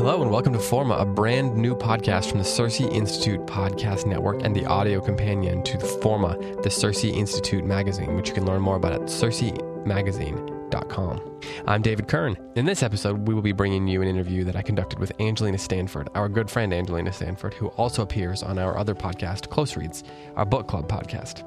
Hello and welcome to Forma, a brand new podcast from the CiRCE Institute Podcast Network and the audio companion to the Forma, the CiRCE Institute magazine, which you can learn more about at cersei.magazine.com. I'm David Kern. In this episode, we will be bringing you an interview that I conducted with Angelina Stanford, our good friend Angelina Stanford, who also appears on our other podcast, Close Reads, our book club podcast.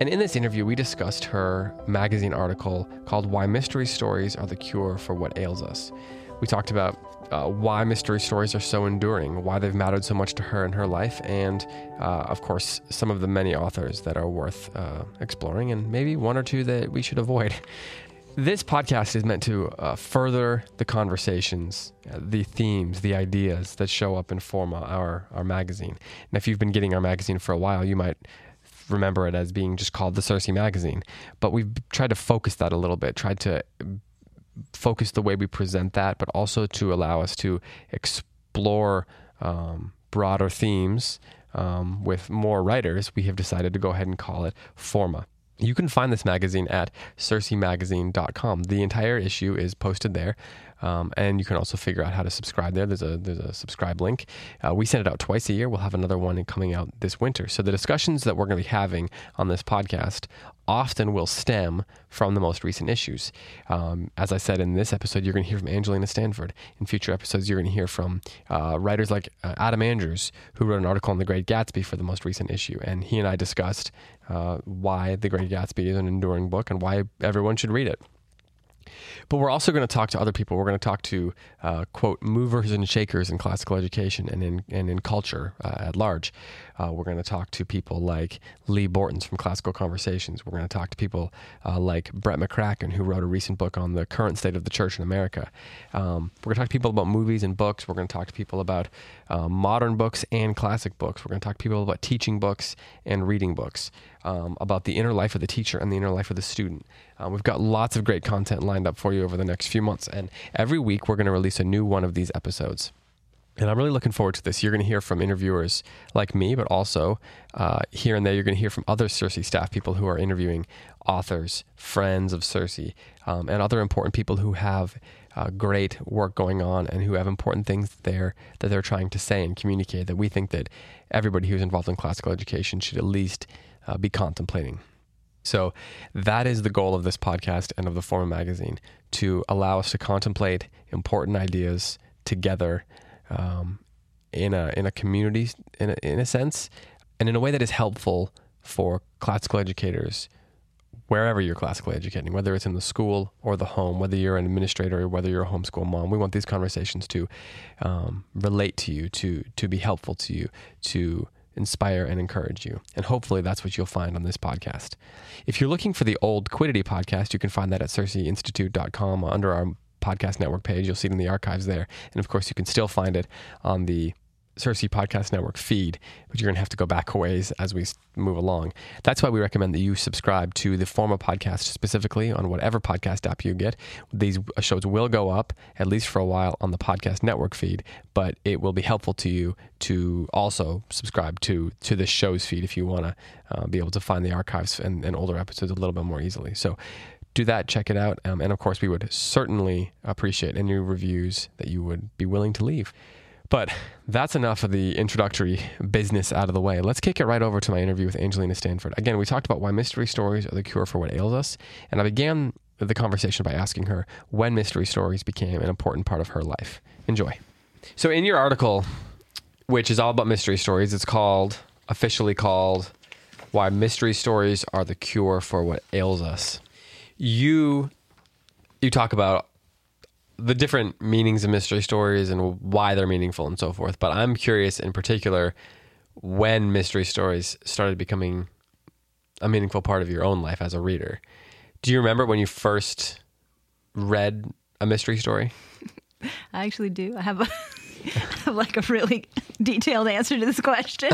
And in this interview, we discussed her magazine article called Why Mystery Stories Are the Cure for What Ails Us. We talked about uh, why mystery stories are so enduring, why they've mattered so much to her in her life, and uh, of course, some of the many authors that are worth uh, exploring, and maybe one or two that we should avoid. This podcast is meant to uh, further the conversations, uh, the themes, the ideas that show up in Forma, our, our magazine. And if you've been getting our magazine for a while, you might remember it as being just called the CiRCE Magazine. But we've tried to focus that a little bit, tried to focus the way we present that, but also to allow us to explore um, broader themes um, with more writers. We have decided to go ahead and call it Forma. You can find this magazine at cersei.magazine.com. The entire issue is posted there. Um, and you can also figure out how to subscribe there. There's a there's a subscribe link. Uh, we send it out twice a year. We'll have another one coming out this winter. So the discussions that we're going to be having on this podcast often will stem from the most recent issues. Um, as I said in this episode, you're going to hear from Angelina Stanford. In future episodes, you're going to hear from uh, writers like uh, Adam Andrews, who wrote an article on The Great Gatsby for the most recent issue, and he and I discussed uh, why The Great Gatsby is an enduring book and why everyone should read it. But we're also going to talk to other people. We're going to talk to, uh, quote, movers and shakers in classical education and in, and in culture uh, at large. Uh, we're going to talk to people like Leigh Bortins from Classical Conversations. We're going to talk to people uh, like Brett McCracken, who wrote a recent book on the current state of the church in America. Um, we're going to talk to people about movies and books. We're going to talk to people about uh, modern books and classic books. We're going to talk to people about teaching books and reading books, um, about the inner life of the teacher and the inner life of the student. Um, we've got lots of great content lined up for you over the next few months. And every week, we're going to release a new one of these episodes. And I'm really looking forward to this. You're going to hear from interviewers like me, but also uh, here and there, you're going to hear from other CiRCE staff people who are interviewing authors, friends of CiRCE, um, and other important people who have uh, great work going on and who have important things there that they're trying to say and communicate that we think that everybody who's involved in classical education should at least uh, be contemplating. So that is the goal of this podcast and of the Forma magazine to allow us to contemplate important ideas together um, in a in a community in a, in a sense, and in a way that is helpful for classical educators wherever you're classically educating, whether it's in the school or the home, whether you're an administrator or whether you're a homeschool mom. We want these conversations to um, relate to you, to to be helpful to you, to inspire and encourage you. And hopefully that's what you'll find on this podcast. If you're looking for the old Quiddity podcast, you can find that at circeinstitute.com under our podcast network page. You'll see it in the archives there. And of course, you can still find it on the CiRCE Podcast Network feed, but you're going to have to go back a ways as we move along. That's why we recommend that you subscribe to the Forma podcast specifically on whatever podcast app you get. These shows will go up, at least for a while, on the podcast network feed, but it will be helpful to you to also subscribe to, to the show's feed if you want to uh, be able to find the archives and, and older episodes a little bit more easily. So do that, check it out. Um, and of course, we would certainly appreciate any reviews that you would be willing to leave. But that's enough of the introductory business out of the way. Let's kick it right over to my interview with Angelina Stanford. Again, we talked about why mystery stories are the cure for what ails us. And I began the conversation by asking her when mystery stories became an important part of her life. Enjoy. So, in your article, which is all about mystery stories, it's called, officially called, Why Mystery Stories Are the Cure for What Ails Us. You you talk about the different meanings of mystery stories and why they're meaningful and so forth. But I'm curious in particular when mystery stories started becoming a meaningful part of your own life as a reader. Do you remember when you first read a mystery story? I actually do. I have a have like a really detailed answer to this question.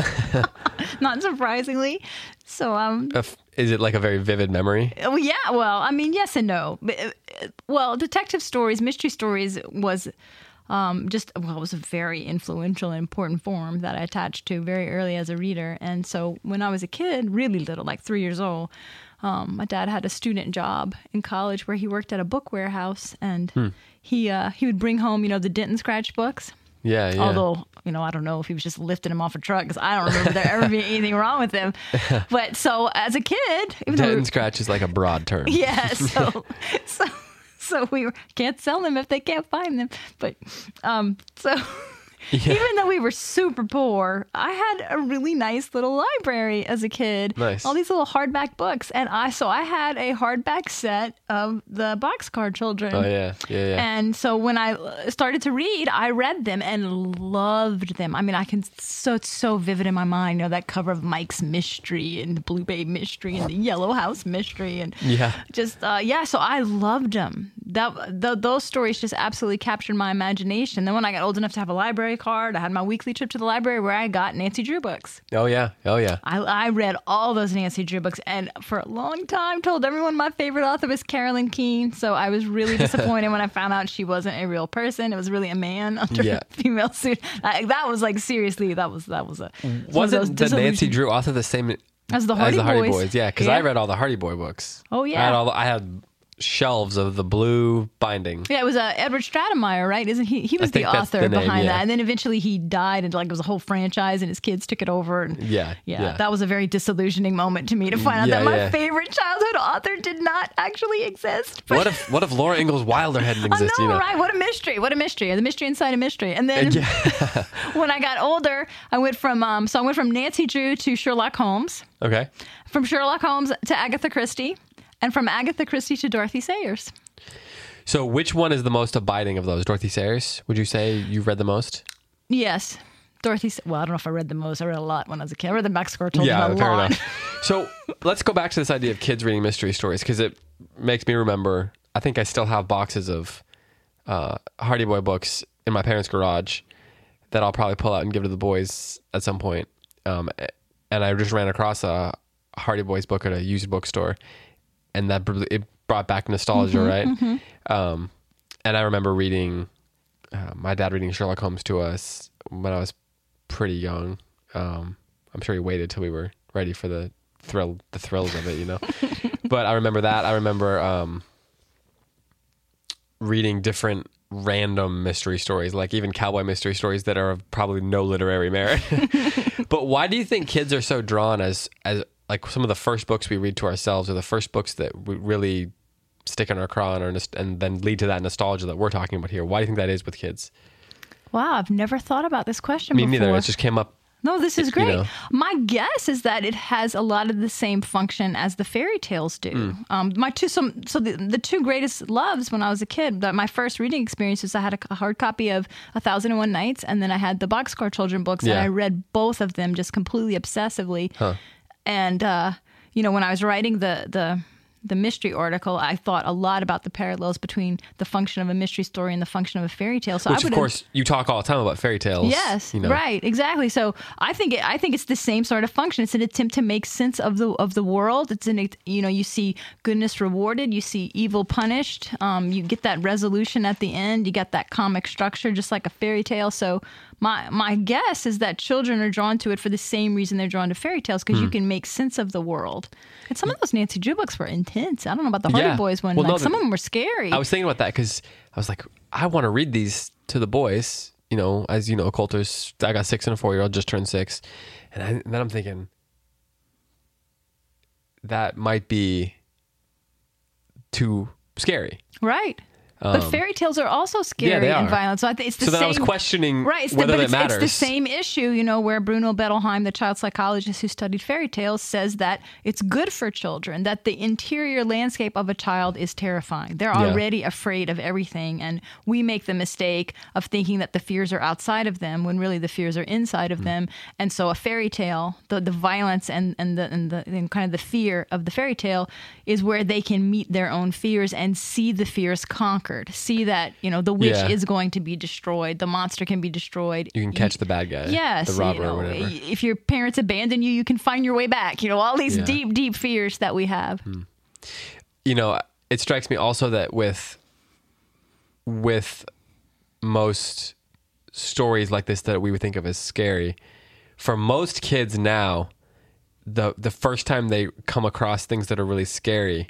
Not surprisingly. So um Is it like a very vivid memory? Oh yeah, well, I mean, yes and no. But, uh, Well, detective stories, mystery stories was um, just well, it was a very influential and important form that I attached to very early as a reader. And so when I was a kid, really little, like three years old, um, my dad had a student job in college where he worked at a book warehouse, and he uh, he would bring home, you know, the dent and scratch books. Yeah, yeah. Although, you know, I don't know if he was just lifting him off a truck because I don't remember there ever being anything wrong with him. But so as a kid, even though Dead and scratch is like a broad term. yeah, so so so we were, can't sell them if they can't find them. But um, so even though we were super poor, I had a really nice little library as a kid. Nice. All these little hardback books, and I so I had a hardback set of the Boxcar Children. Oh yeah, yeah, yeah. And so when I started to read, I read them and loved them. I mean, I can so it's so vivid in my mind. You know that cover of Mike's Mystery and the Blue Bay Mystery and the Yellow House Mystery and Yeah. just uh, yeah. So I loved them. That th- those stories just absolutely captured my imagination. Then when I got old enough to have a library card, I had my weekly trip to the library where I got Nancy Drew books. oh yeah, oh yeah. I, I read all those Nancy Drew books and for a long time told everyone my favorite author was Carolyn Keene. So I was really disappointed when I found out she wasn't a real person. It was really a man under Yeah. a female suit. I, that was like seriously, that was that was a one of those Wasn't the Nancy Drew author the same As the Hardy Boys. Yeah, because I read all the Hardy Boy books. Oh, I yeah. had, all the, I had shelves of the blue binding. Yeah, it was uh, Edward Stratemeyer, right? Isn't he? He was the author the name, behind yeah. that, and then eventually he died, and like it was a whole franchise, and his kids took it over. And Yeah, yeah, yeah. that was a very disillusioning moment to me to find out Yeah, that my favorite childhood author did not actually exist. But What if what if Laura Ingalls Wilder hadn't I existed? know, you know? right? What a mystery! What a mystery! The mystery inside a mystery. And then when I got older, I went from um, so I went from Nancy Drew to Sherlock Holmes, Okay. from Sherlock Holmes to Agatha Christie, and from Agatha Christie to Dorothy Sayers. So which one is the most abiding of those? Dorothy Sayers? Would you say you've read the most? Yes. Dorothy, well, I don't know if I read the most. I read a lot when I was a kid. I read the Max Score told yeah, a fair lot. enough. So let's go back to this idea of kids reading mystery stories because it makes me remember. I think I still have boxes of uh, Hardy Boy books in my parents' garage that I'll probably pull out and give to the boys at some point. Um, and I just ran across a Hardy Boys book at a used bookstore, and that it brought back nostalgia, right? Um, and I remember reading uh, my dad reading Sherlock Holmes to us when I was pretty young. Um, I'm sure he waited till we were ready for the thrill, the thrills of it, you know. but I remember that. I remember um, reading different random mystery stories, like even cowboy mystery stories that are of probably no literary merit. but why do you think kids are so drawn as as like some of the first books we read to ourselves, or the first books that we really stick in our craw and, our and then lead to that nostalgia that we're talking about here? Why do you think that is with kids? Wow, I've never thought about this question Me before. neither. It just came up. No, this is you great. know. My guess is that it has a lot of the same function as the fairy tales do. Mm. Um, my two, so, so the, the two greatest loves when I was a kid, that my first reading experience was I had a, a hard copy of A Thousand and One Nights, and then I had the Boxcar Children books, and I read both of them just completely obsessively. And uh, you know, when I was writing the the the mystery article, I thought a lot about the parallels between the function of a mystery story and the function of a fairy tale. So Which, of course, you talk all the time about fairy tales. Yes, you know. right, exactly. So I think it, I think it's the same sort of function. It's an attempt to make sense of the of the world. It's an you know you see goodness rewarded, you see evil punished. Um, you get that resolution at the end. You get that comic structure, just like a fairy tale. So my my guess is that children are drawn to it for the same reason they're drawn to fairy tales because you hmm. can make sense of the world. And some of those Nancy Drew books were intense. I don't know about the Hardy Yeah. Boys one. Well, like no, some of them were scary. I was thinking about that because I was like, I want to read these to the boys. You know, as you know, Coulter's. I got six and a four year old, just turned six, and, I, and then I'm thinking that might be too scary. right. But fairy tales are also scary Um, they and violent. So I think it's the So same. I was questioning right, it's the, but that it's, matters. It's the same issue, you know, where Bruno Bettelheim, the child psychologist who studied fairy tales, says that it's good for children, that the interior landscape of a child is terrifying. They're Yeah. already afraid of everything. And we make the mistake of thinking that the fears are outside of them when really the fears are inside of them. And so a fairy tale, the, the violence and, and, the, and, the, and kind of the fear of the fairy tale is where they can meet their own fears and see the fears conquered. See that, you know, the witch Yeah. is going to be destroyed, the monster can be destroyed. You can catch the bad guy, Yes, the robber you know, or whatever. If your parents abandon you, you can find your way back. You know, all these Yeah. Hmm. deep, deep fears that we have. you know, it strikes me also that with with most stories like this that we would think of as scary, for most kids now, the the first time they come across things that are really scary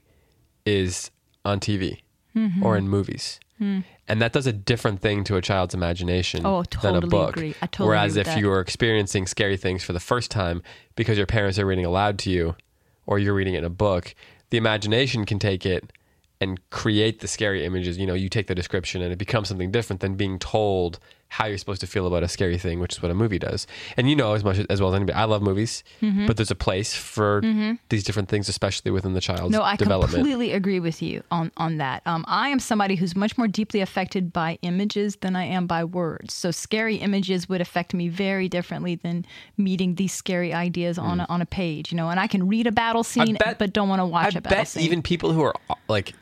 is on TV Mm-hmm. or in movies. And that does a different thing to a child's imagination. Oh, than a book. agree. I totally Whereas if that. you are experiencing scary things for the first time because your parents are reading aloud to you or you're reading it in a book, the imagination can take it and create the scary images. You know, you take the description and it becomes something different than being told how you're supposed to feel about a scary thing, which is what a movie does. And you know as much as well as anybody, I love movies, Mm-hmm. but there's a place for these different things, especially within the child's No, I development. completely agree with you on on that. Um, I am somebody who's much more deeply affected by images than I am by words. So scary images would affect me very differently than meeting these scary ideas on a, on a page. You know, and I can read a battle scene, bet- but don't want to watch I a battle bet scene. even people who are uh, like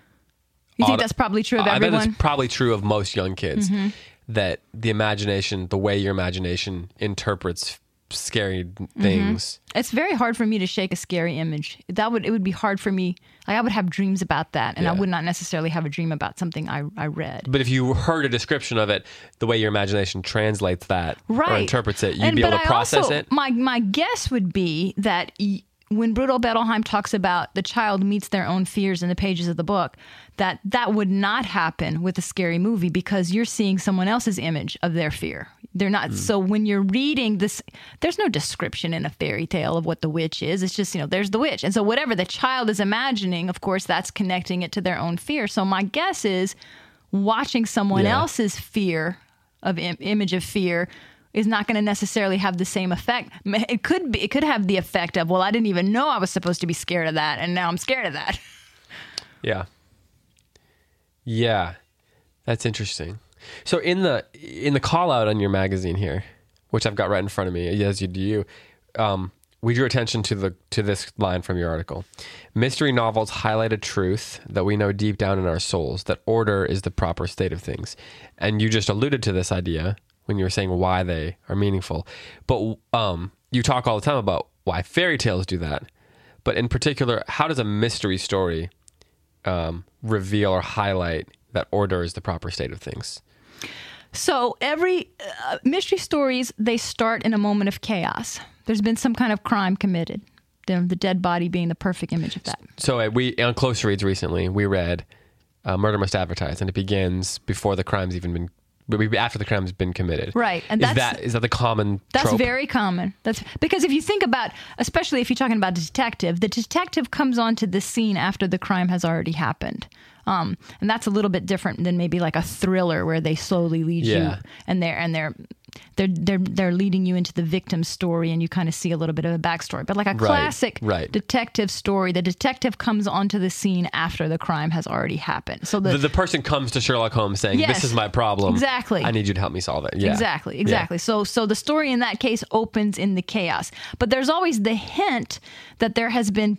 you think that's probably true of I bet everyone? Mm-hmm. it's probably true of most young kids that the imagination, the way your imagination interprets scary Mm-hmm. things. It's very hard for me to shake a scary image. That would it would be hard for me. Like I would have dreams about that, and I would not necessarily have a dream about something I I read. But if you heard a description of it, the way your imagination translates that right. or interprets it, you'd And- be able to I process also- it. My my guess would be that when Bruno Bettelheim talks about the child meets their own fears in the pages of the book, that that would not happen with a scary movie because you're seeing someone else's image of their fear. They're not. Mm. So when you're reading this, there's no description in a fairy tale of what the witch is. It's just you know there's the witch, and so whatever the child is imagining, of course, that's connecting it to their own fear. So my guess is watching someone Yeah. else's fear of Im- image of fear is not going to necessarily have the same effect. It could be, it could have the effect of, well, I didn't even know I was supposed to be scared of that, and now I'm scared of that. Yeah. Yeah. That's interesting. So in the in the call out on your magazine here, which I've got right in front of me, as you do um, we drew attention to the to this line from your article. Mystery novels highlight a truth that we know deep down in our souls that order is the proper state of things. And you just alluded to this idea when you were saying why they are meaningful. But um, you talk all the time about why fairy tales do that. But in particular, how does a mystery story um, reveal or highlight that order is the proper state of things. So every uh, mystery stories they start in a moment of chaos. There's been some kind of crime committed. The, the dead body being the perfect image of that. So uh, we on close reads recently we read uh, "Murder Must Advertise" and it begins before the crime's even been after the crime's been committed. Right, and is that's- that is that the common That's trope? very common. That's because if you think about, especially if you're talking about a detective, the detective comes onto the scene after the crime has already happened. Um, and that's a little bit different than maybe like a thriller where they slowly lead Yeah. you and they're and they're they're they're they're leading you into the victim's story and you kind of see a little bit of a backstory. But like a classic right. detective story, the detective comes onto the scene after the crime has already happened. So the, the, the person comes to Sherlock Holmes saying, Yes. "This is my problem. Exactly. I need you to help me solve it." Yeah. Exactly, Yeah. exactly. So so the story in that case opens in the chaos. But there's always the hint that there has been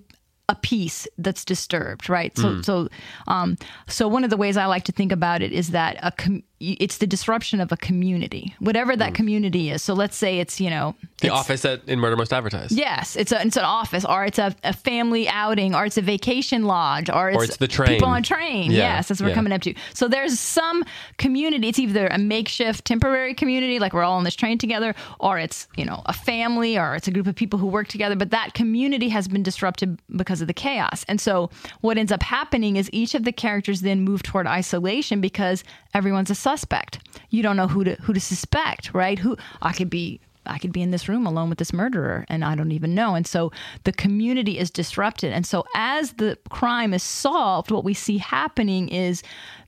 a piece that's disturbed, right? So Mm. so um so one of the ways I like to think about it is that a com- it's the disruption of a community, whatever that community is. So let's say it's, you know, Mm. The office that in Murder Most Advertised. Yes, it's a it's an office, or it's a, a family outing, or it's a vacation lodge, or it's, it's the train. People on train. Yeah, Yes, that's what we're coming up to. So there's some community. It's either a makeshift temporary community, like we're all on this train together, or it's you know a family, or it's a group of people who work together. But that community has been disrupted because because of the chaos. And so what ends up happening is each of the characters then move toward isolation because everyone's a suspect. You don't know who to who to suspect, right? Who I could be I could be in this room alone with this murderer and I don't even know. And so the community is disrupted. And so as the crime is solved, what we see happening is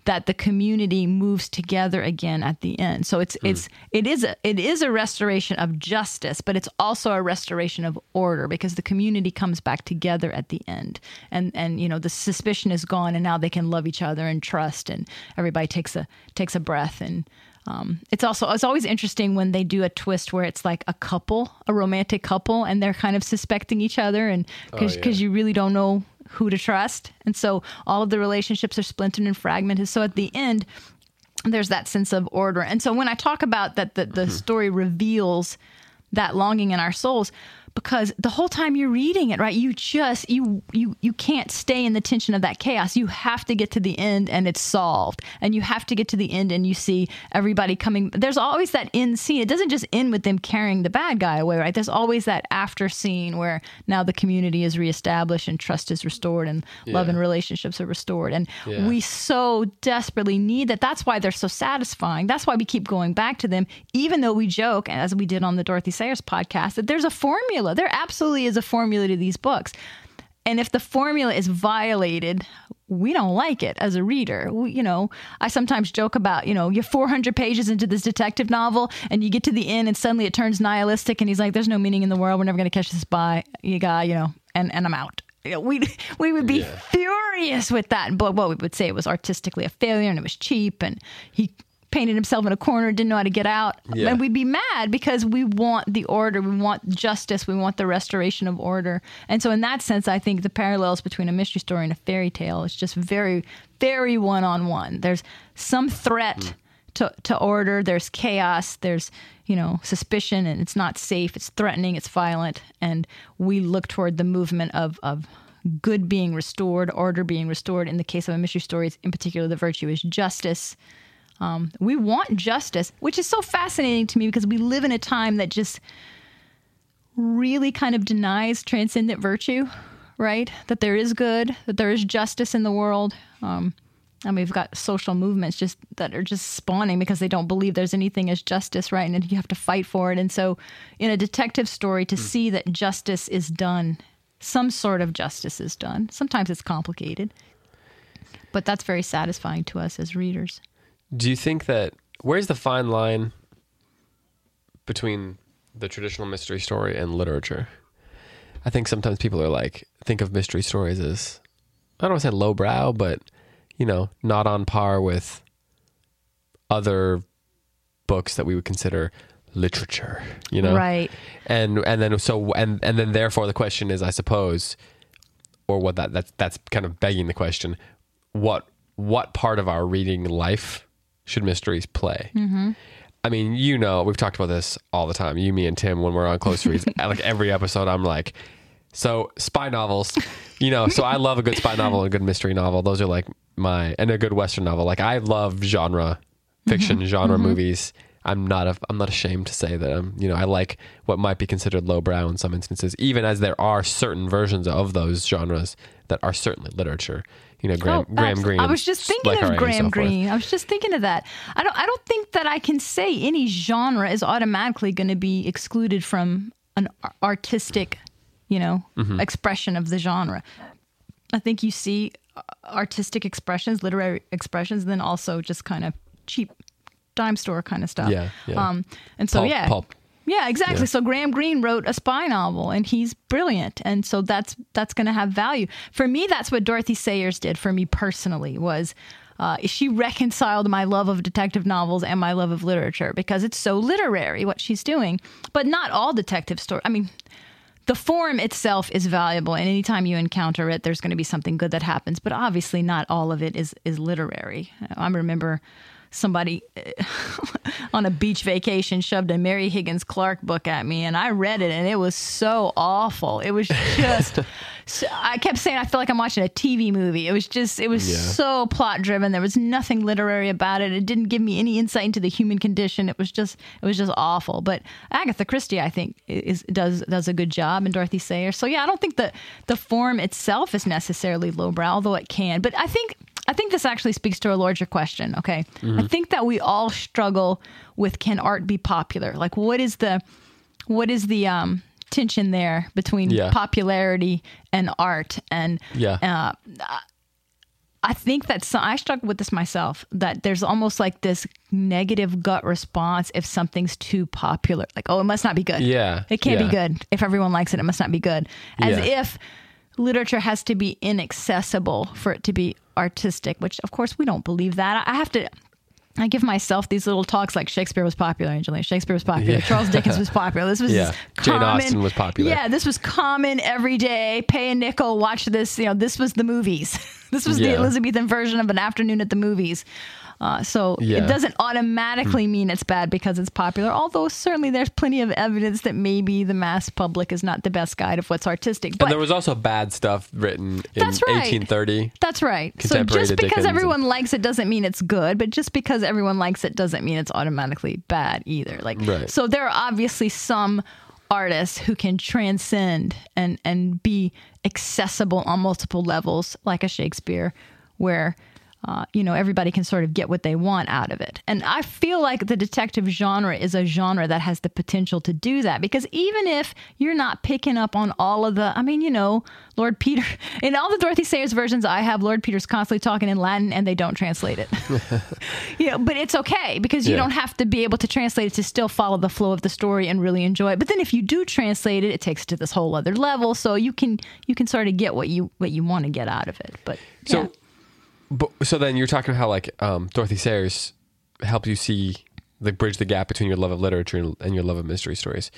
that the community moves together again at the end. So it's it's it is a it is a restoration of justice, but it's also a restoration of order because the community comes back together at the end. And and you know the suspicion is gone and now they can love each other and trust and everybody takes a takes a breath and um, it's also it's always interesting when they do a twist where it's like a couple, a romantic couple, and they're kind of suspecting each other, and because yeah. you really don't know who to trust, and so all of the relationships are splintered and fragmented. So at the end, there's that sense of order, and so when I talk about that, the, the story reveals that longing in our souls because the whole time you're reading it right you just you you you can't stay in the tension of that chaos. You have to get to the end and it's solved. And you have to get to the end and you see everybody coming. There's always that end scene. It doesn't just end with them carrying the bad guy away right? There's always that after scene where now the community is reestablished and trust is restored and love and relationships are restored. And Yeah. we so desperately need that. That's why they're so satisfying. That's why we keep going back to them even though we joke as we did on the dorothy sayers podcast that there's a formula there absolutely is a formula to these books. And if the formula is violated we don't like it as a reader. We, you know i sometimes joke about you know you're 400 pages into this detective novel and you get to the end and suddenly it turns nihilistic and he's like there's no meaning in the world. We're never going to catch this spy you guy you know and and i'm out. We we would be furious with that. But what we would say it was artistically a failure and it was cheap and he painted himself in a corner didn't know how to get out. Yeah. and we'd be mad because we want the order. We want justice. We want the restoration of order. And so in that sense i think the parallels between a mystery story and a fairy tale is just very very one-on-one. There's some threat hmm. to, to order. There's chaos. There's you know suspicion and it's not safe. It's threatening. It's violent. And we look toward the movement of of good being restored order being restored. In the case of a mystery story in particular the virtue is justice um, we want justice, which is so fascinating to me because we live in a time that just really kind of denies transcendent virtue, right? That there is good, that there is justice in the world. Um, and we've got social movements just that are just spawning because they don't believe there's anything as justice, right? And you have to fight for it. And so, in a detective story, to see that justice is done, some sort of justice is done. Sometimes it's complicated, but that's very satisfying to us as readers. Do you think that where's the fine line between the traditional mystery story and literature? I think sometimes people are like think of mystery stories as I don't want to say lowbrow, but you know, not on par with other books that we would consider literature, you know? Right. And and then so and and then therefore the question is I suppose or what that that's that's kind of begging the question, what what part of our reading life should mysteries play? Mm-hmm. I mean, you know, we've talked about this all the time. You, me, and Tim, when we're on close reads, like every episode, I'm like, so spy novels, you know. So I love a good spy novel, and a good mystery novel. Those are like my and a good western novel. Like I love genre fiction, genre movies. I'm not a, I'm not ashamed to say that I'm you know I like what might be considered lowbrow in some instances, even as there are certain versions of those genres that are certainly literature. You know, Graham, Oh, Graham Greene. I was just thinking Le of Carré and so Graham. Greene. I was just thinking of that. I don't. I don't think that I can say any genre is automatically going to be excluded from an artistic, you know, Mm-hmm. expression of the genre. I think you see uh, artistic expressions, literary expressions, and then also just kind of cheap dime store kind of stuff. Yeah, yeah. Um, and so Pulp- yeah, pulp. Yeah, exactly. Yeah. So Graham Greene wrote a spy novel, and he's brilliant, and so that's that's going to have value for me. That's what Dorothy Sayers did for me personally. Was uh, she reconciled my love of detective novels and my love of literature because it's so literary what she's doing, but not all detective story. I mean. The form itself is valuable, and anytime you encounter it, there's going to be something good that happens. But obviously, not all of it is is literary. I remember somebody on a beach vacation shoved a Mary Higgins Clark book at me and I read it and it was so awful. It was just so I kept saying I feel like I'm watching a TV movie. It was just it was Yeah. so plot driven. There was nothing literary about it. It didn't give me any insight into the human condition. It was just it was just awful. But Agatha Christie, I think, is does does a good job, and Dorothy Sayers. So yeah, I don't think the the form itself is necessarily lowbrow, although it can. But I think I think this actually speaks to a larger question. Okay, I think that we all struggle with can art be popular? Like, what is the what is the um, tension there between Yeah. popularity and art? And Yeah. uh, I think that some, I struggle with this myself. That there's almost like this negative gut response if something's too popular. Like, oh, it must not be good. Yeah, it can't yeah. be good. If everyone likes it, it must not be good. As Yeah. if literature has to be inaccessible for it to be artistic. Which, of course, we don't believe that. I have to. I give myself these little talks like Shakespeare was popular, Angelina. Shakespeare was popular. Yeah. Charles Dickens was popular. This was Yeah. Jane. Austen was popular. Yeah, this was common every day. Pay a nickel, watch this. You know, this was the movies. this was the Elizabethan version of an afternoon at the movies. Uh, so Yeah. it doesn't automatically mean it's bad because it's popular. Although certainly there's plenty of evidence that maybe the mass public is not the best guide of what's artistic. But and there was also bad stuff written in That's right. 1830. that's right. So just because Dickens everyone likes it doesn't mean it's good, but just because everyone likes it doesn't mean it's automatically bad either. Like Right. so there are obviously some artists who can transcend and and be accessible on multiple levels like a Shakespeare where uh, you know everybody can sort of get what they want out of it and i feel like the detective genre is a genre that has the potential to do that because even if you're not picking up on all of the i mean you know lord peter in all the dorothy sayers versions i have lord peter's constantly talking in latin and they don't translate it you know, but it's okay because you Yeah. don't have to be able to translate it to still follow the flow of the story and really enjoy it. But then if you do translate it, it takes it to this whole other level. So you can you can sort of get what you what you want to get out of it. But So, yeah. But, so then you're talking about how like um, Dorothy Sayers helped you see like bridge the gap between your love of literature and, your love of mystery stories.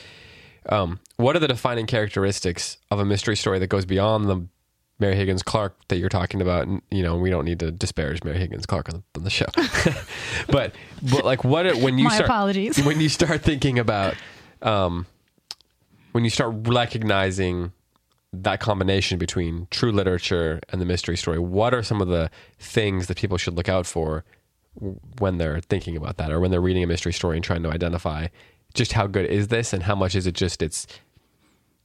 Um, what are the defining characteristics of a mystery story that goes beyond the Mary Higgins Clark that you're talking about? And, you know, we don't need to disparage Mary Higgins Clark on, on the show, but but like what are- when you My start apologies. when you start thinking about um, when you start recognizing that combination between true literature and the mystery story, what are some of the things that people should look out for when they're thinking about that or when they're reading a mystery story and trying to identify just how good is this and how much is it just it's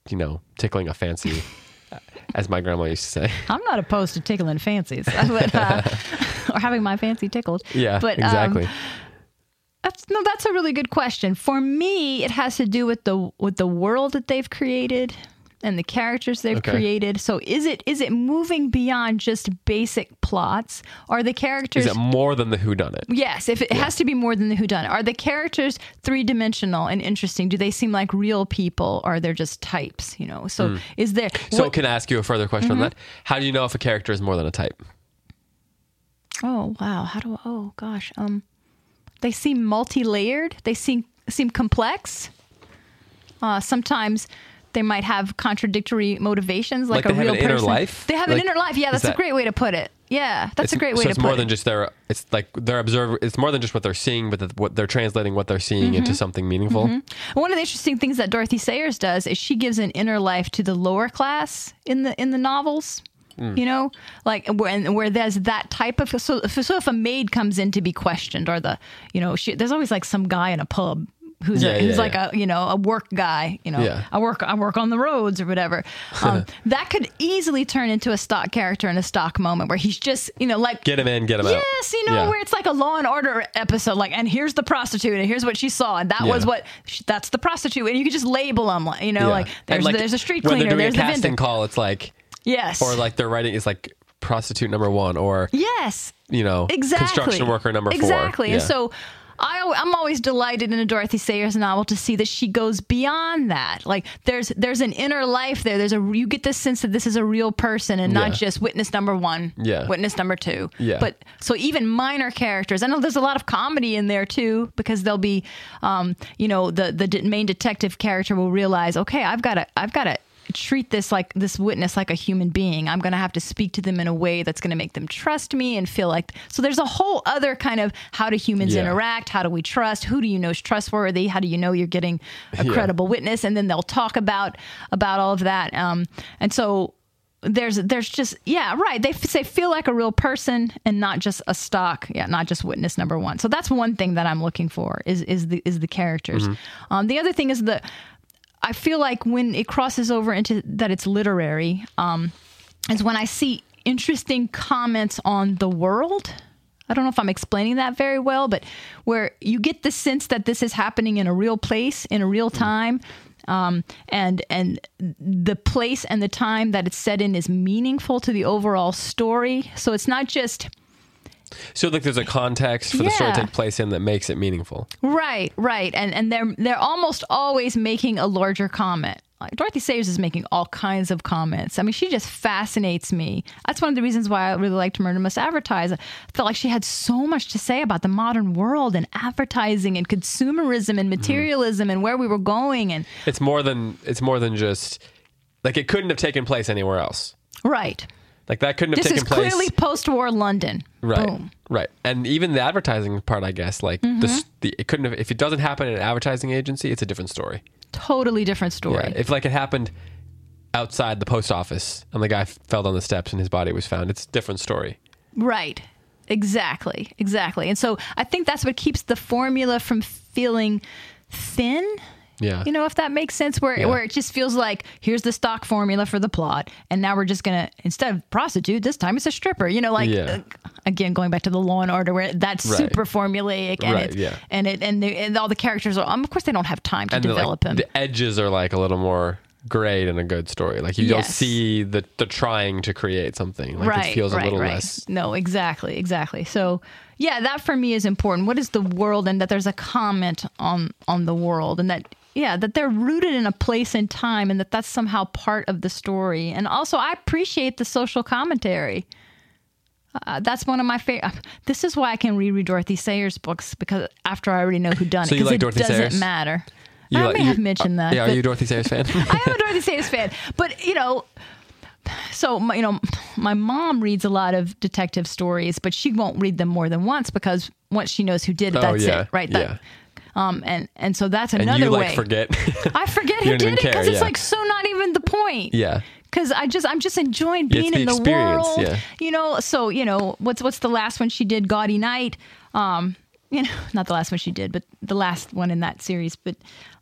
you know tickling a fancy as my grandma used to say I'm not opposed to tickling fancies, but, uh, or having my fancy tickled. yeah but um, exactly That's no, that's a really good question. For me, it has to do with the with the world that they've created and the characters they've Okay. created. So is it is it moving beyond just basic plots? Are the characters is it more than the who done it Yes, if it has to be more than the whodunit. Are the characters three dimensional and interesting? Do they seem like real people? Or are they're just types? You know. So is there? So what- can i ask you a further question Mm-hmm. on that how do you know if a character is more than a type oh wow, how do? I, oh gosh, um, they seem multi-layered. They seem seem complex. Uh, sometimes they might have contradictory motivations, like, Like a real person. life? They have an inner life. Yeah, that's a great way to put it. Yeah, that's It's- a great way so to it's put more it. than just their it's like they're observe it's more than just what they're seeing but the, what they're translating what they're seeing Mm-hmm. into something meaningful One of the interesting things that Dorothy Sayers does is she gives an inner life to the lower class in the in the novels. Hmm. You know, like where where there's that type of so if, so if a maid comes in to be questioned or the you know she, there's always like some guy in a pub who's Yeah, a, who's yeah, like yeah. a you know a work guy you know. I work I work on the roads or whatever. Um, that could easily turn into a stock character in a stock moment where he's just you know like get him in get him out. Yes, you know, where it's like a Law and Order episode, like, and here's the prostitute, and here's what she saw, and that was what sh- that's the prostitute, and you could just label them, like, you know, like there's like, there's a street cleaner, they're there's doing the a casting vendor. call it's like Yes, or like they're writing it's like prostitute number one or yes, you know exactly, construction worker number four. Exactly, and so. I, I'm always delighted in a Dorothy Sayers novel to see that she goes beyond that. Like there's there's an inner life there. There's a you get this sense that this is a real person and not Yeah. just witness number one, Yeah. witness number two. Yeah. But so even minor characters. I know there's a lot of comedy in there too because there'll be, um, you know, the the main detective character will realize, okay, I've got to I've got to treat this like this witness like a human being. I'm going to have to speak to them in a way that's going to make them trust me and feel like. So there's a whole other kind of how do humans Yeah. interact? How do we trust? Who do you know is trustworthy? How do you know you're getting a Yeah. credible witness? And then they'll talk about about all of that. Um, and so there's there's just yeah right they f- say feel like a real person and not just a stock yeah not just witness number one so that's one thing that i'm looking for is is the is the characters um, the other thing is the i feel like when it crosses over into that it's literary um, is when i see interesting comments on the world I don't know if I'm explaining that very well, but where you get the sense that this is happening in a real place, in a real time, um, and and the place and the time that it's set in is meaningful to the overall story. So it's not just So like there's a context for the story to take place in that makes it meaningful. right, right, and and they're they're almost always making a larger comment. Like Dorothy Sayers is making all kinds of comments. I mean, she just fascinates me. That's one of the reasons why I really liked Murder Must Advertise. I felt like she had so much to say about the modern world and advertising and consumerism and mm-hmm. materialism and where we were going and It's more than it's more than just like it couldn't have taken place anywhere else. right. Like that couldn't have This taken is place. clearly post-war London. right. Boom. Mm-hmm. Right. And even the advertising part, I guess, like this, the it couldn't have if it doesn't happen in an advertising agency, it's a different story. Totally different story. Yeah. If like it happened outside the post office and the guy fell down the steps and his body was found, it's a different story. Right. Exactly. Exactly. And so I think that's what keeps the formula from feeling thin. Yeah. You know, if that makes sense, where Yeah. where it just feels like here's the stock formula for the plot, and now we're just gonna instead of prostitute, this time it's a stripper. You know, like Yeah. uh, again going back to the Law and Order, where that's Right. super formulaic, and Right, it's, yeah. and it and, the, and all the characters are. Um, of course, they don't have time to and the, like, develop them. the edges are like a little more grayed in a good story. Like you don't see the the trying to create something. Like right, it feels right, a little right. less. No, exactly, exactly. So, yeah, that for me is important. What is the world, and that there's a comment on on the world, and that yeah, that they're rooted in a place and time, and that that's somehow part of the story. And also, I appreciate the social commentary. Uh, that's one of my favorite. This is why I can reread Dorothy Sayers books because after I already know who done So it, you 'cause like it Dorothy doesn't Sayers? matter. You I like- may you- have mentioned that. Yeah, are you a Dorothy Sayers fan? I am a Dorothy Sayers fan, but you know, so my, you know, my mom reads a lot of detective stories, but she won't read them more than once because once she knows who did it, Oh, that's yeah, it, right? yeah. Um, and and so that's and another you like way. forget. I forget You who did it because care, it's like so not even the point. yeah. Because I just I'm just enjoying Yeah, being the in the world. yeah. You know, so you know what's what's the last one she did? Gaudy Night. Um, you know, not the last one she did, but the last one in that series. But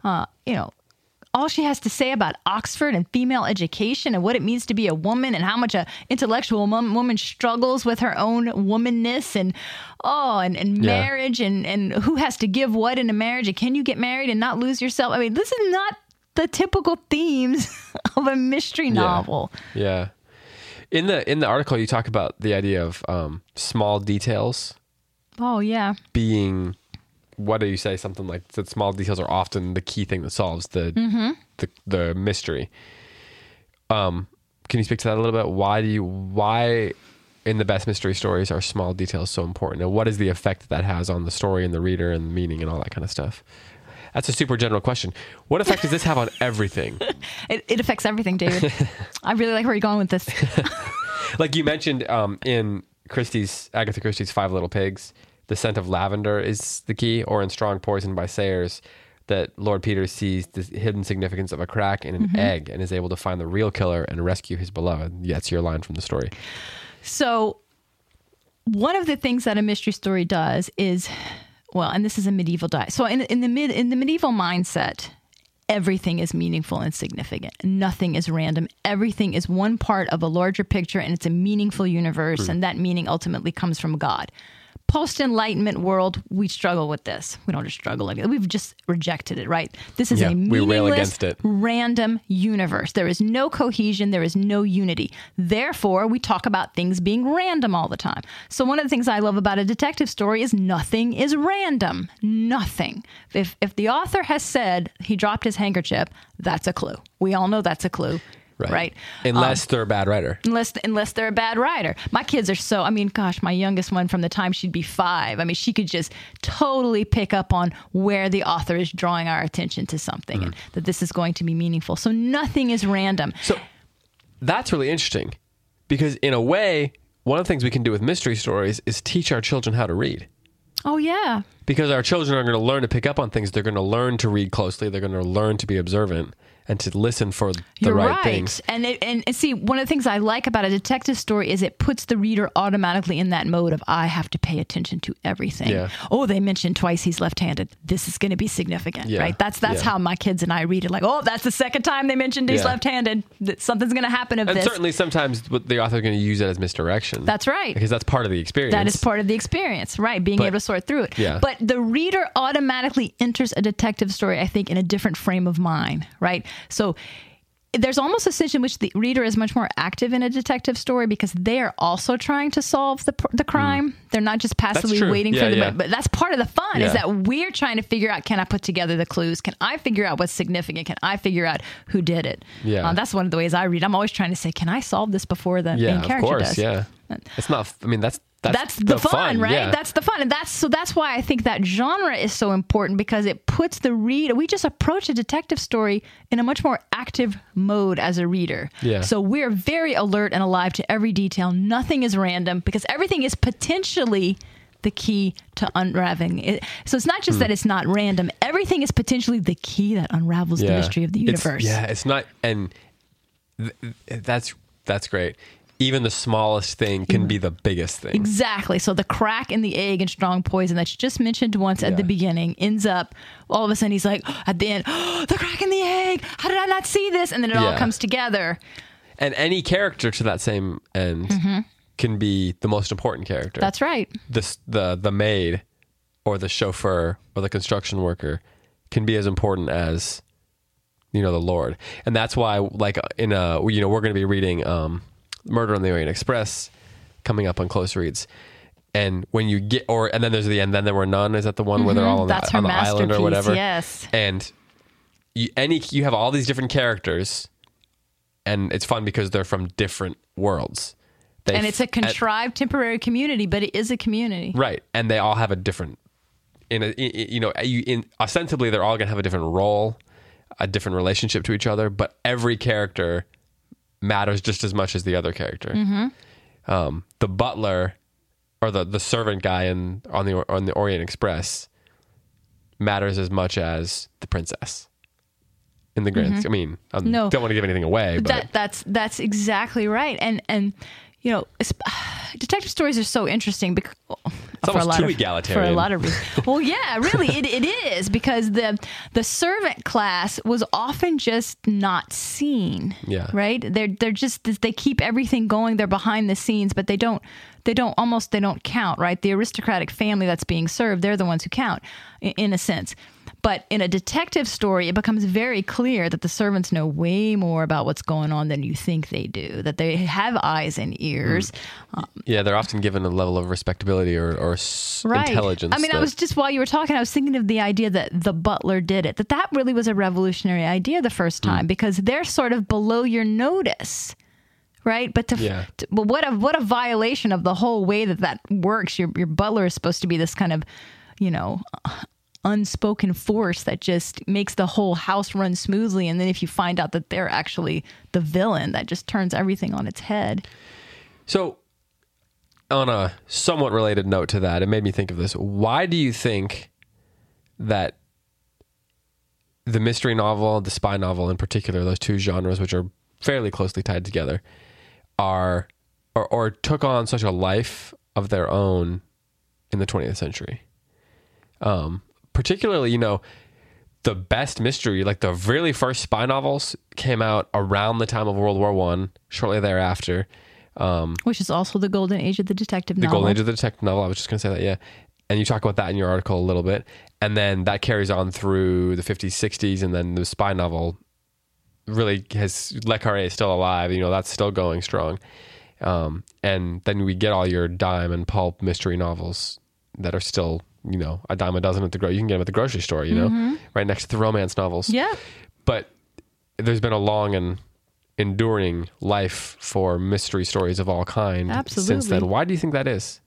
uh, you know, all she has to say about Oxford and female education and what it means to be a woman and how much a intellectual mom, woman struggles with her own womanness and oh and, and Yeah. marriage and and who has to give what in a marriage and can you get married and not lose yourself? I mean, this is not the typical themes of a mystery novel. Yeah. In the in the article, you talk about the idea of um, small details Oh yeah. being what do you say? Something like that. Small details are often the key thing that solves the Mm-hmm. the, the mystery. Um, can you speak to that a little bit? Why do you why in the best mystery stories are small details so important, and what is the effect that, that has on the story and the reader and the meaning and all that kind of stuff? That's a super general question. What effect does this have on everything? It, it affects everything, David. I really like where you're going with this. like you mentioned um, in Christie's Agatha Christie's Five Little Pigs, the scent of lavender is the key, or in Strong Poison by Sayers, that Lord Peter sees the hidden significance of a crack in an mm-hmm. egg and is able to find the real killer and rescue his beloved. That's your line from the story. So, one of the things that a mystery story does is, well, and this is a medieval die. So, in, in the mid in the medieval mindset, everything is meaningful and significant. Nothing is random. Everything is one part of a larger picture, and it's a meaningful universe, hmm. and that meaning ultimately comes from God. Post Enlightenment world, we struggle with this. We don't just struggle like it. We've just rejected it, right? This is Yeah, a meaningless, against it. random universe. There is no cohesion, there is no unity. Therefore, we talk about things being random all the time. So, one of the things I love about a detective story is nothing is random. Nothing. If, if the author has said he dropped his handkerchief, that's a clue. We all know that's a clue. Right. Unless um, they're a bad writer. unless unless they're a bad writer. My kids are so. I mean, gosh, my youngest one from the time she'd be five. I mean, she could just totally pick up on where the author is drawing our attention to something, and mm. that this is going to be meaningful. So nothing is random. So that's really interesting because, in a way, one of the things we can do with mystery stories is teach our children how to read. Oh yeah, because our children are going to learn to pick up on things. They're going to learn to read closely. They're going to learn to be observant. And to listen for the You're right, right. things. And, it, and see, one of the things I like about a detective story is it puts the reader automatically in that mode of I have to pay attention to everything. Yeah. Oh, they mentioned twice he's left-handed. This is going to be significant, Yeah. right? That's that's Yeah. how my kids and I read it. Like, oh, that's the second time they mentioned he's left-handed. That Something's going to happen of And this. certainly sometimes the author's going to use it as misdirection. That's right. Because that's part of the experience. That is part of the experience, right? Being But- able to sort through it. Yeah. But the reader automatically enters a detective story, I think, in a different frame of mind, right? So there's almost a sense in which the reader is much more active in a detective story because they are also trying to solve the, the crime. They're not just passively waiting Yeah, for the. yeah. But that's part of the fun Yeah. is that we're trying to figure out: Can I put together the clues? Can I figure out what's significant? Can I figure out who did it? Yeah. Uh, that's one of the ways I read. I'm always trying to say, Can I solve this before the main character of course. does? Yeah. It's not, I mean, that's, that's, that's, the, fun, right? yeah. That's the fun, and that's so. That's why I think that genre is so important because it puts the reader. We just approach a detective story in a much more active mode as a reader. Yeah. So we're very alert and alive to every detail. Nothing is random because everything is potentially the key to unraveling it. So it's not just Hmm. that it's not random. Everything is potentially the key that unravels the mystery of the It's- universe. yeah, it's not, and th- that's that's great. Even the smallest thing can be the biggest thing. Exactly. So the crack in the egg and strong poison that you just mentioned once at the beginning ends up all of a sudden he's like at the end, oh, the crack in the egg. How did I not see this? And then it all comes together. And any character to that same end can be the most important character. Mm-hmm. That's right. the the the maid or the chauffeur or the construction worker can be as important as you know the Lord, and that's why like in a you know we're going to be reading um, Murder on the Orient Express coming up on close reads. And when you get, or and then there's the end. Then there were none. Is that the one where they're all on, Mm-hmm. That's the, her on the island or masterpiece, whatever? yes. And you, any you have all these different characters, and it's fun because they're from different worlds. They And it's a contrived temporary community, but it is a community. Right, and they all have a different. In a, in, you know, you, in ostensibly they're all gonna have a different role, a different relationship to each other, but every character matters just as much as the other character. Mm-hmm. Um, the butler or the the servant guy in on the on the Orient Express matters as much as the princess. In the grand, I mean, I Mm-hmm. No. don't want to give anything away, but that that's that's exactly right. And and you know, detective stories are so interesting because oh, for a lot too of, egalitarian. For a lot of reasons. well, yeah, really, it, it is because the the servant class was often just not seen. Yeah. right. They're they're just they keep everything going. They're behind the scenes, but they don't they don't almost they don't count. Right, the aristocratic family that's being served, they're the ones who count in, in a sense. But in a detective story, it becomes very clear that the servants know way more about what's going on than you think they do. That they have eyes and ears. yeah, they're often given a level of respectability or, or s- right. intelligence. I mean, I was just while you were talking, I was thinking of the idea that the butler did it. That that really was a revolutionary idea the first Hmm. time because they're sort of below your notice. Right, but to, Yeah. to- but what a what a violation of the whole way that that works. Your your butler is supposed to be this kind of, you know, unspoken force that just makes the whole house run smoothly. And then if you find out that they're actually the villain, that just turns everything on its head. So, on a somewhat related note to that, it made me think of this. Why do you think that the mystery novel, the spy novel in particular, those two genres, which are fairly closely tied together, are or, or took on such a life of their own in the 20th century? Um, particularly, you know, the best mystery, like the really first spy novels, came out around the time of World War One, shortly thereafter. Um, Which is also the golden age of the detective the novel. golden age of the detective novel. I was just going to say that, yeah. And you talk about that in your article a little bit, and then that carries on through the 50s, 60s, and then the spy novel really has Le Carre is still alive. You know, that's still going strong. Um, and then we get all your dime and pulp mystery novels that are still, you know, a dime a dozen at the gro. You can get them at the grocery store, you know, right next to the romance novels. Mm-hmm. Yeah. But there's been a long and enduring life for mystery stories of all kind since then. Why do you think that is?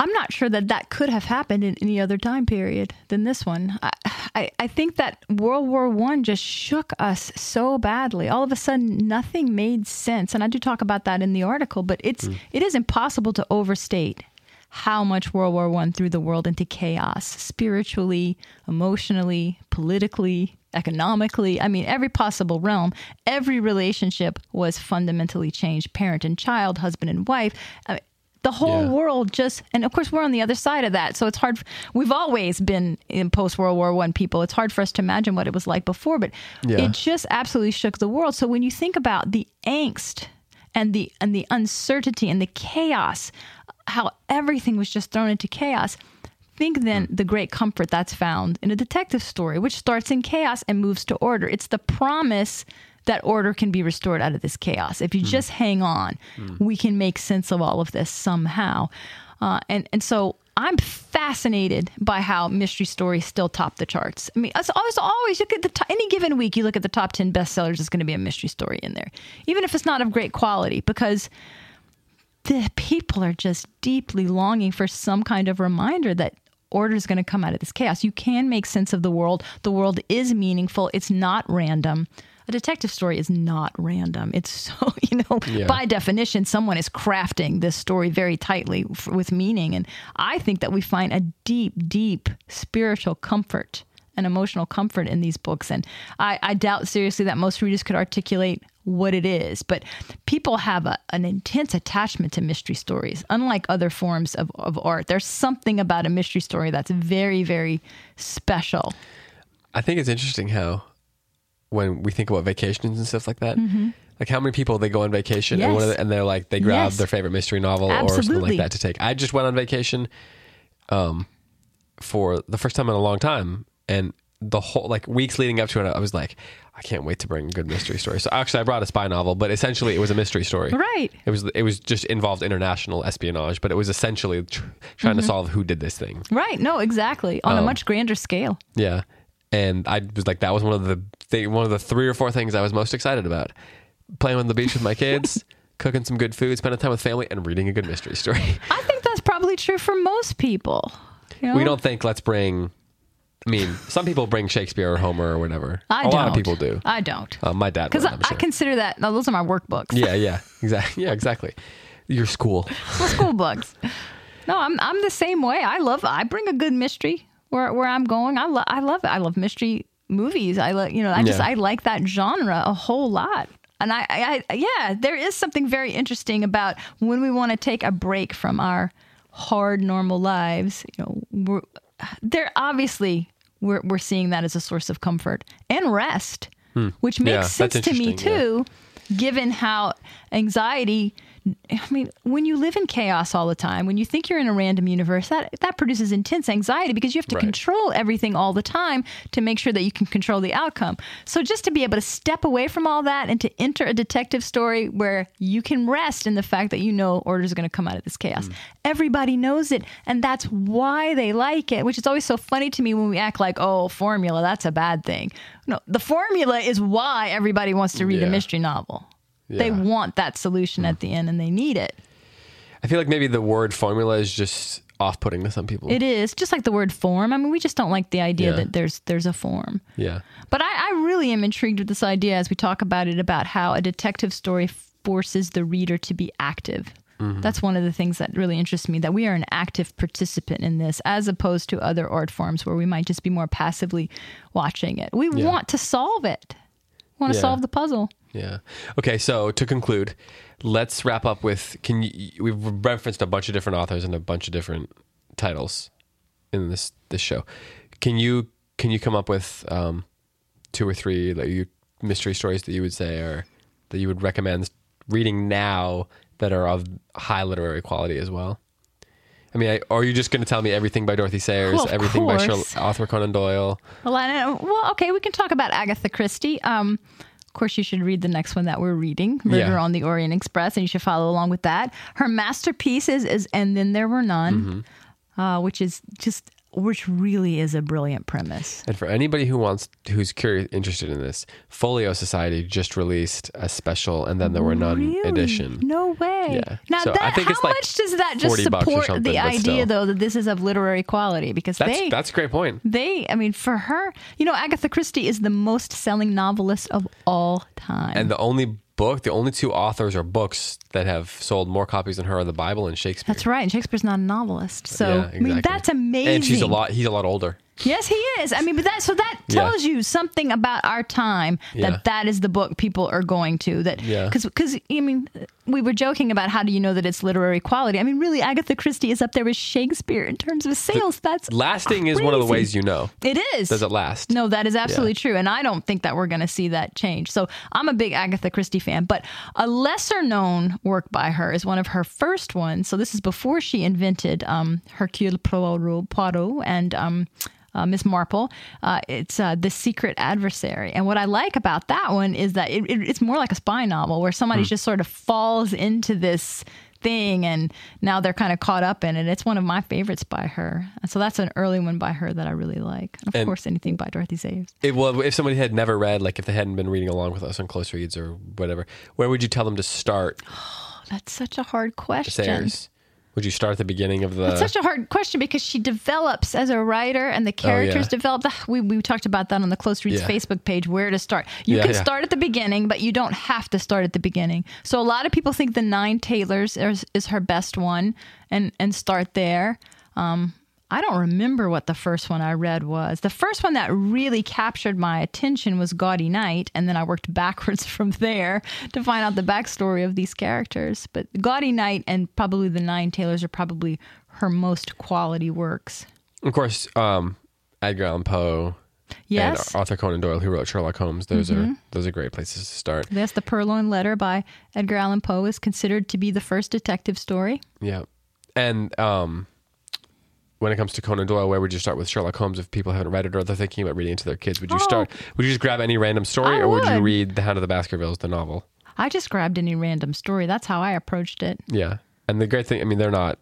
I'm not sure that that could have happened in any other time period than this one. I, I, I think that World War One just shook us so badly. All of a sudden, nothing made sense, and I do talk about that in the article. But it's it is impossible to overstate how much World War One threw the world into chaos spiritually, emotionally, politically, economically. I mean, every possible realm. Every relationship was fundamentally changed parent and child, husband and wife. I mean, the whole Yeah. world just and of course we're on the other side of that so it's hard we've always been in post world war one people it's hard for us to imagine what it was like before but Yeah. it just absolutely shook the world so when you think about the angst and the and the uncertainty and the chaos how everything was just thrown into chaos. Think then hmm. the great comfort that's found in a detective story which starts in chaos and moves to order. It's the promise that order can be restored out of this chaos. If you hmm. just hang on hmm. we can make sense of all of this somehow. Uh, and and so I'm fascinated by how mystery stories still top the charts. I mean, as always, always look at the to- any given week, you look at the top ten bestsellers. There's going to be a mystery story in there, even if it's not of great quality, because the people are just deeply longing for some kind of reminder that order is going to come out of this chaos. You can make sense of the world. The world is meaningful. It's not random. A detective story is not random. It's so, you know, Yeah. by definition, someone is crafting this story very tightly f- with meaning. And I think that we find a deep, deep spiritual comfort and emotional comfort in these books. And I, I doubt seriously that most readers could articulate what it is. But people have a, an intense attachment to mystery stories, unlike other forms of, of art. There's something about a mystery story that's very, very special. I think it's interesting how when we think about vacations and stuff like that, like how many people they go on vacation and, one of Mm-hmm. The, and they're like they grab Yes. their favorite mystery novel or something like that to take. I just went on vacation, um, for the first time in a long time, and the whole like weeks leading up to it, I was like, I can't wait to bring a good mystery story. So actually, I brought a spy novel, but essentially it was a mystery story. Right. It was it was just involved international espionage, but it was essentially tr- trying Mm-hmm. to solve who did this thing. Right. No, exactly. On a much grander scale. Yeah, and I was like, that was one of the thing, one of the three or four things I was most excited about: playing on the beach with my kids, cooking some good food, spending time with family, and reading a good mystery story. I think that's probably true for most people. You know? we don't think let's bring. I mean, some people bring Shakespeare or Homer or whatever. I a don't. lot of people do. I don't. Uh, my dad Because I, I'm I consider that, no, those are my workbooks. yeah, yeah, exactly. Yeah, exactly. Your school. Well, school books. No, I'm I'm the same way. I love I bring a good mystery where where I'm going. I love I love it. I love mystery movies. I like you know I just Yeah. I like that genre a whole lot. And I, I, I yeah, there is something very interesting about when we want to take a break from our hard normal lives. You know, we're there obviously we're we're seeing that as a source of comfort and rest, which Hmm. Yeah, makes that's sense to me interesting, yeah. too given how anxiety I mean, when you live in chaos all the time, when you think you're in a random universe, that that produces intense anxiety because you have to Right. control everything all the time to make sure that you can control the outcome. So just to be able to step away from all that and to enter a detective story where you can rest in the fact that you know orders are going to come out of this chaos. Mm. Everybody knows it, and that's why they like it, which is always so funny to me when we act like, "Oh, formula, that's a bad thing." No, the formula is why everybody wants to read a mystery novel. They want that solution at the end and they need it. I feel like maybe the word formula is just off-putting to some people. It is just like the word form. I mean, we just don't like the idea Yeah. that there's there's a form. Yeah. But I, I really am intrigued with this idea as we talk about it about how a detective story forces the reader to be active. Mm-hmm. That's one of the things that really interests me that we are an active participant in this as opposed to other art forms where we might just be more passively watching it. We Yeah. want to solve it. We want to Yeah. solve the puzzle. Yeah. Okay. So to conclude, let's wrap up with can you? We've referenced a bunch of different authors and a bunch of different titles in this this show. Can you can you come up with um, two or three like you mystery stories that you would say are that you would recommend reading now that are of high literary quality as well? I mean, I, or are you just going to tell me everything by Dorothy Sayers, Well, everything by course. Sherlock, Arthur Conan Doyle? Well, well, okay, we can talk about Agatha Christie. Um, course, you should read the next one that we're reading, Murder Yeah. on the Orient Express, and you should follow along with that. Her masterpiece is, is And Then There Were None, Mm-hmm. uh, which is just, which really is a brilliant premise. And for anybody who wants, who's curious, interested in this, Folio Society just released a special, and then there were none Really? edition. No way. Yeah. Now, So that, I think how like much does that just 40 bucks or support the idea, still. though, that this is of literary quality? Because That's they, that's a great point. they, I mean, for her, you know, Agatha Christie is the most selling novelist of all time. And the only book, the only two authors or books that have sold more copies than her are the Bible and Shakespeare. That's right. And Shakespeare's not a novelist. So, Yeah, I mean, that's amazing. And she's a lot. He's a lot older. Yes, he is. I mean, but that so that Yeah. tells you something about our time that Yeah. that is the book people are going to. That Yeah. because because I mean, we were joking about how do you know that it's literary quality? I mean, really, Agatha Christie is up there with Shakespeare in terms of sales. That's Lasting is one of the ways you know. It is. Does it last? No, that is absolutely true. And I don't think that we're going to see that change. So I'm a big Agatha Christie fan. But a lesser known work by her is one of her first ones. So this is before she invented um, Hercule Poirot, and. Um, uh, Miss Marple. Uh, it's uh, The Secret Adversary. And what I like about that one is that it, it, it's more like a spy novel where somebody just sort of falls into this thing and now they're kind of caught up in it. It's one of my favorites by her. So that's an early one by her that I really like. Of And- course, anything by Dorothy Sayers. It, well, if somebody had never read, like if they hadn't been reading along with us on close reads or whatever, where would you tell them to start? Oh, That's such a hard question. Sayers. Would you start at the beginning of the? It's such a hard question because she develops as a writer and the characters Oh, yeah. develop. We, we talked about that on the Close Reads Yeah. Facebook page, where to start. You Yeah, can start at the beginning, but you don't have to start at the beginning. So a lot of people think the Nine Tailors is, is her best one and, and start there. Um, I don't remember what the first one I read was. The first one that really captured my attention was Gaudy Night, and then I worked backwards from there to find out the backstory of these characters. But Gaudy Night and probably the Nine Tailors are probably her most quality works. of course, um, Edgar Allan Poe Yes. Mm-hmm. and Arthur Conan Doyle, who wrote Sherlock Holmes. Those are those are great places to start. Yes, The Purloined Letter by Edgar Allan Poe is considered to be the first detective story. Yeah, and um, when it comes to Conan Doyle, where would you start with Sherlock Holmes if people haven't read it or they're thinking about reading it to their kids? Would you Oh. start? Would you just grab any random story, I or would you read The Hound of the Baskervilles, the novel? I just grabbed any random story. That's how I approached it. Yeah, and the great thing, I mean, they're not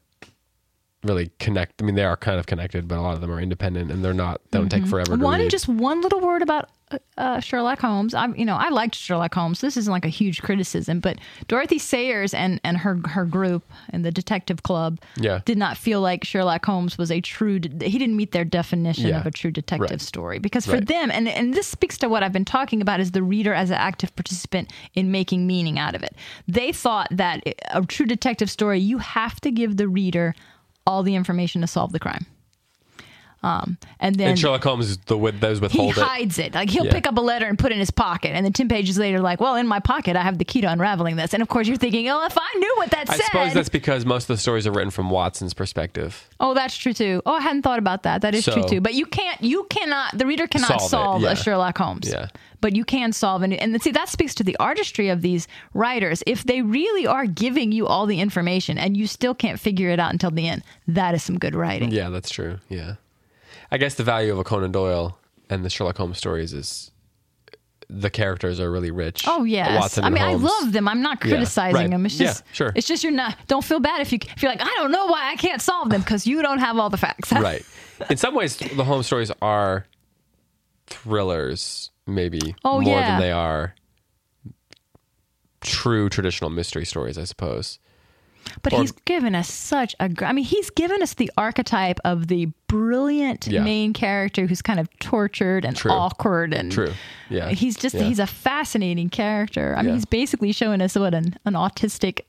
really connect. I mean, they are kind of connected, but a lot of them are independent, and they're not. They don't take mm-hmm. forever to One read. just one little word about uh, uh, Sherlock Holmes. I, you know, I liked Sherlock Holmes. This isn't like a huge criticism, but Dorothy Sayers and and her her group and the detective club Yeah. did not feel like Sherlock Holmes was a true. de- He didn't meet their definition Yeah. of a true detective Right. story because for Right. them, and and this speaks to what I've been talking about, is the reader as an active participant in making meaning out of it. They thought that a true detective story, you have to give the reader all the information to solve the crime. Um, and then and Sherlock Holmes, the with those he withhold it. hides it. Like he'll Yeah. pick up a letter and put it in his pocket, and then ten pages later, like, well, in my pocket, I have the key to unraveling this. And of course, you're thinking, oh, if I knew what that I said. I suppose that's because most of the stories are written from Watson's perspective. oh, that's true too. Oh, I hadn't thought about that. That is true too. But you can't, you cannot, the reader cannot Solve solve, yeah. a Sherlock Holmes. Yeah. But you can solve it. And see, that speaks to the artistry of these writers. If they really are giving you all the information and you still can't figure it out until the end, that is some good writing. Yeah, that's true. Yeah. I guess the value of a Conan Doyle and the Sherlock Holmes stories is the characters are really rich. Oh yes, Watson I mean I love them. I'm not Yeah, criticizing right. them. It's Yeah, just sure. It's just you're not. Don't feel bad if you if you're like I don't know why I can't solve them because you don't have all the facts. right. In some ways, the Holmes stories are thrillers, maybe Oh, more yeah. than they are true traditional mystery stories, I suppose. But Or- he's given us such a. I mean, he's given us the archetype of the brilliant Yeah. main character who's kind of tortured and True. awkward and True. Yeah. He's just Yeah. he's a fascinating character. I mean, Yeah. he's basically showing us what an, an autistic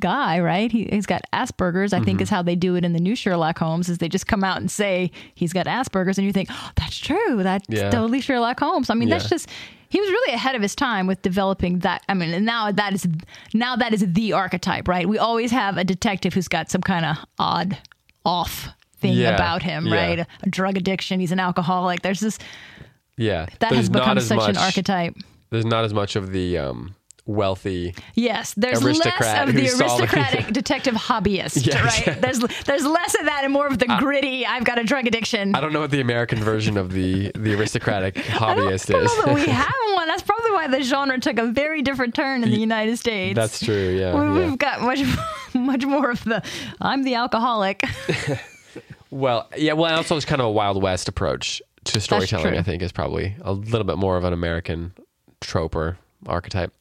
guy, right? He, he's got Asperger's. I Mm-hmm. think is how they do it in the new Sherlock Holmes. Is they just come out and say he's got Asperger's, and you think oh, that's true. That's totally Sherlock Holmes. I mean, that's just he was really ahead of his time with developing that. I mean, and now that is now that is the archetype, right? We always have a detective who's got some kind of odd, off thing Yeah. about him, Yeah. right? A drug addiction. He's an alcoholic. There's this Yeah. that has become such an archetype. There's not as much of the um, wealthy. Yes, there's less of the aristocratic detective hobbyist, Yeah, right? yeah. There's there's less of that and more of the gritty. I've got a drug addiction. I don't know what the American version of the the aristocratic hobbyist I is. we have one. That's probably why the genre took a very different turn in the United States. That's true. Yeah. We- yeah. We've got much much more of the I'm the alcoholic. Well, yeah. Well, and also it's kind of a Wild West approach to storytelling. I think is probably a little bit more of an American trope or archetype.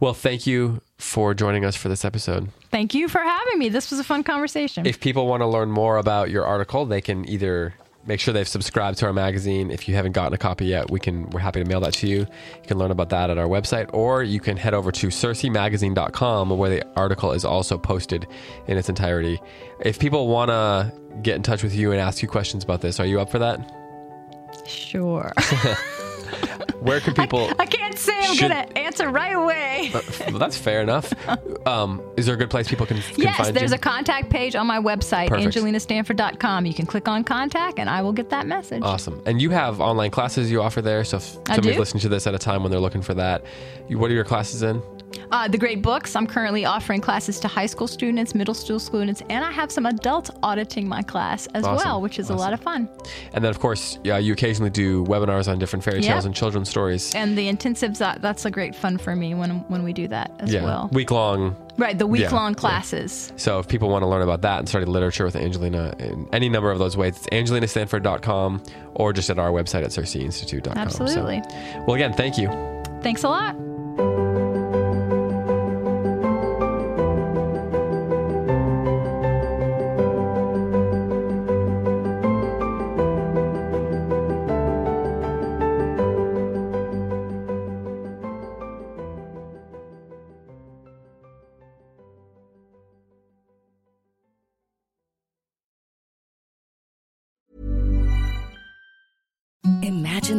Well, thank you for joining us for this episode. Thank you for having me. This was a fun conversation. If people want to learn more about your article, they can either make sure they've subscribed to our magazine. If you haven't gotten a copy yet, we can we're happy to mail that to you. You can learn about that at our website, or you can head over to circe.magazine.com where the article is also posted in its entirety. If people want to get in touch with you and ask you questions about this, are you up for that? Sure. Where can people? I can't say I'm Should- gonna answer right away. well, that's fair enough. Um, is there a good place people can, can Yes, there's you? a contact page on my website, Perfect. angelinastanford.com. You can click on contact and I will get that message. Awesome. And you have online classes you offer there. So if I somebody's listening to this at a time when they're looking for that, you, what are your classes in? Uh, the Great Books, I'm currently offering classes to high school students, middle school students, and I have some adults auditing my class as Awesome. well, which is a lot of fun. And then, of course, yeah, you occasionally do webinars on different fairy tales and children's stories. And the intensives, that, that's a great fun for me when, when we do that as yeah, well. week long. right, the week long yeah. classes. So if people want to learn about that and study literature with Angelina in any number of those ways, it's angelinastanford.com or just at our website at circeinstitute.com. So- Absolutely. well, again, thank you. Thanks a lot.